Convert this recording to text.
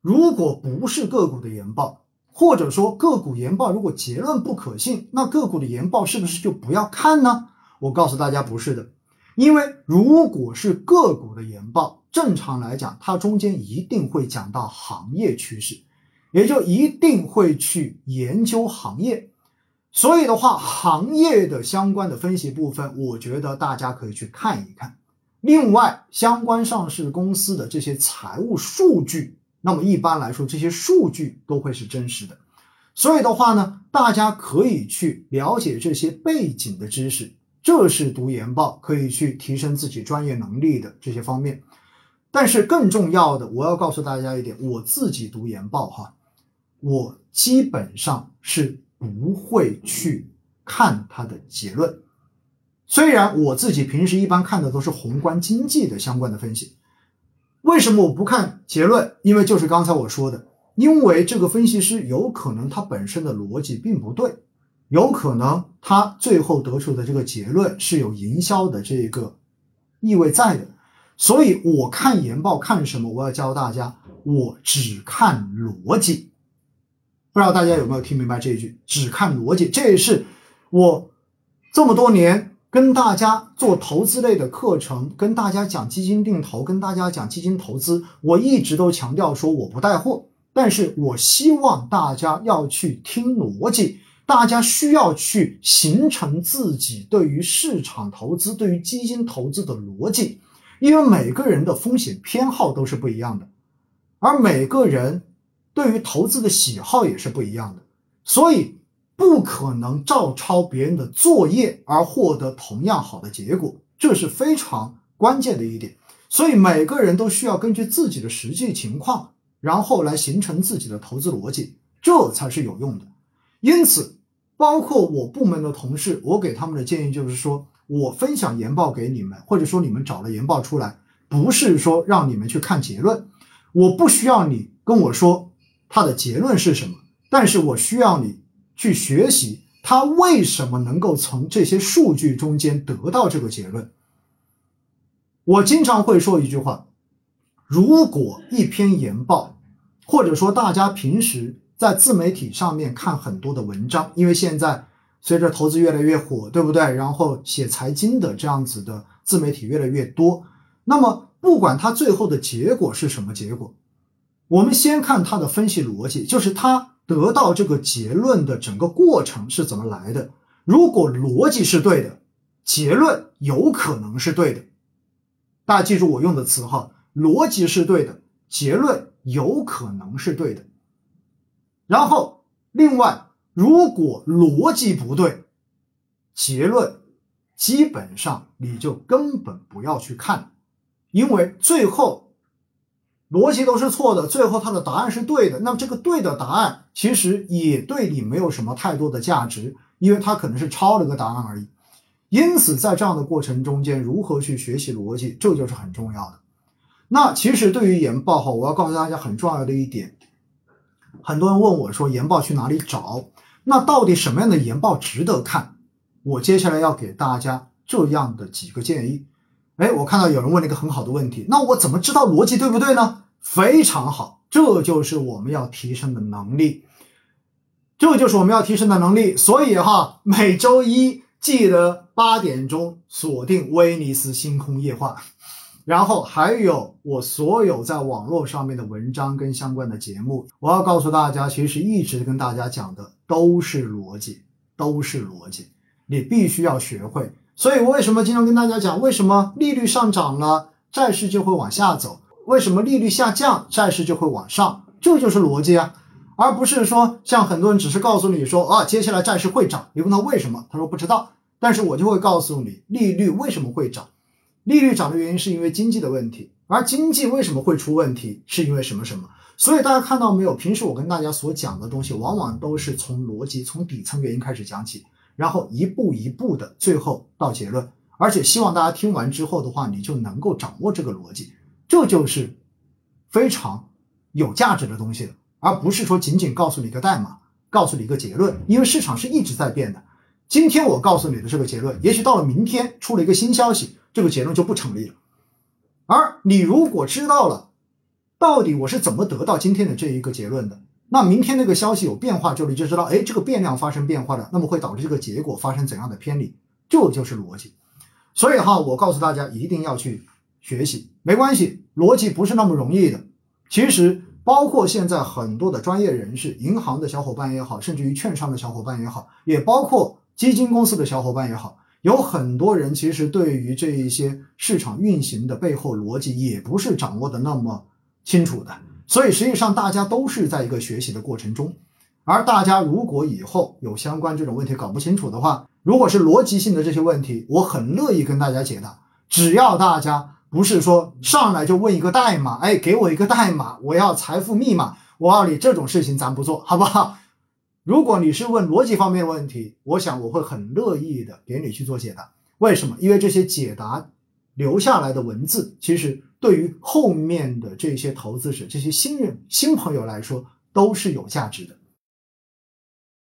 如果不是个股的研报，或者说个股研报如果结论不可信，那个股的研报是不是就不要看呢？我告诉大家不是的，因为如果是个股的研报，正常来讲，它中间一定会讲到行业趋势，也就一定会去研究行业。所以的话，行业的相关的分析部分，我觉得大家可以去看一看。另外，相关上市公司的这些财务数据，那么一般来说，这些数据都会是真实的。所以的话呢，大家可以去了解这些背景的知识，这是读研报可以去提升自己专业能力的这些方面。但是更重要的，我要告诉大家一点，我自己读研报哈，我基本上是。不会去看它的结论，虽然我自己平时一般看的都是宏观经济的相关的分析，为什么我不看结论？因为就是刚才我说的，因为这个分析师有可能他本身的逻辑并不对，有可能他最后得出的这个结论是有营销的这个意味在的，所以我看研报看什么？我要教大家，我只看逻辑。不知道大家有没有听明白这一句？只看逻辑，这也是我这么多年跟大家做投资类的课程，跟大家讲基金定投，跟大家讲基金投资，我一直都强调说我不带货，但是我希望大家要去听逻辑，大家需要去形成自己对于市场投资、对于基金投资的逻辑，因为每个人的风险偏好都是不一样的，而每个人。对于投资的喜好也是不一样的，所以不可能照抄别人的作业而获得同样好的结果，这是非常关键的一点。所以每个人都需要根据自己的实际情况，然后来形成自己的投资逻辑，这才是有用的。因此，包括我部门的同事，我给他们的建议就是说，我分享研报给你们，或者说你们找了研报出来，不是说让你们去看结论，我不需要你跟我说。它的结论是什么？但是我需要你去学习，他为什么能够从这些数据中间得到这个结论。我经常会说一句话：如果一篇研报，或者说大家平时在自媒体上面看很多的文章，因为现在随着投资越来越火，对不对？然后写财经的这样子的自媒体越来越多，那么不管它最后的结果是什么结果。我们先看他的分析逻辑，就是他得到这个结论的整个过程是怎么来的。如果逻辑是对的，结论有可能是对的。大家记住我用的词哈，逻辑是对的，结论有可能是对的。然后，另外，如果逻辑不对，结论基本上你就根本不要去看，因为最后。逻辑都是错的，最后他的答案是对的。那么这个对的答案其实也对你没有什么太多的价值，因为他可能是抄了个答案而已。因此，在这样的过程中间，如何去学习逻辑，这就是很重要的。那其实对于研报哈，我要告诉大家很重要的一点，很多人问我说，研报去哪里找？那到底什么样的研报值得看？我接下来要给大家这样的几个建议。哎，我看到有人问了一个很好的问题，那我怎么知道逻辑对不对呢？非常好，这就是我们要提升的能力，这就是我们要提升的能力。所以哈，每周一记得八点钟锁定威尼斯星空夜话，然后还有我所有在网络上面的文章跟相关的节目。我要告诉大家，其实一直跟大家讲的都是逻辑，都是逻辑，你必须要学会。所以，我为什么经常跟大家讲，为什么利率上涨了，债市就会往下走？为什么利率下降，债市就会往上？这就是逻辑啊，而不是说像很多人只是告诉你说啊，接下来债市会涨，你问他为什么，他说不知道。但是我就会告诉你，利率为什么会涨？利率涨的原因是因为经济的问题，而经济为什么会出问题，是因为什么什么？所以大家看到没有？平时我跟大家所讲的东西，往往都是从逻辑、从底层原因开始讲起。然后一步一步的，最后到结论。而且希望大家听完之后的话，你就能够掌握这个逻辑，这就是非常有价值的东西了，而不是说仅仅告诉你一个代码，告诉你一个结论。因为市场是一直在变的。今天我告诉你的这个结论，也许到了明天出了一个新消息，这个结论就不成立了。而你如果知道了到底我是怎么得到今天的这一个结论的？那明天那个消息有变化之后，你就知道，哎，这个变量发生变化了，那么会导致这个结果发生怎样的偏离？这就是逻辑。所以哈，我告诉大家一定要去学习，没关系，逻辑不是那么容易的。其实，包括现在很多的专业人士、银行的小伙伴也好，甚至于券商的小伙伴也好，也包括基金公司的小伙伴也好，有很多人其实对于这一些市场运行的背后逻辑也不是掌握的那么清楚的。所以实际上大家都是在一个学习的过程中，而大家如果以后有相关这种问题搞不清楚的话，如果是逻辑性的这些问题，我很乐意跟大家解答。只要大家不是说上来就问一个代码，哎，给我一个代码，我要财富密码，我要你这种事情咱不做好不好？如果你是问逻辑方面问题，我想我会很乐意的给你去做解答。为什么？因为这些解答留下来的文字，其实。对于后面的这些投资者、这些新人、新朋友来说，都是有价值的。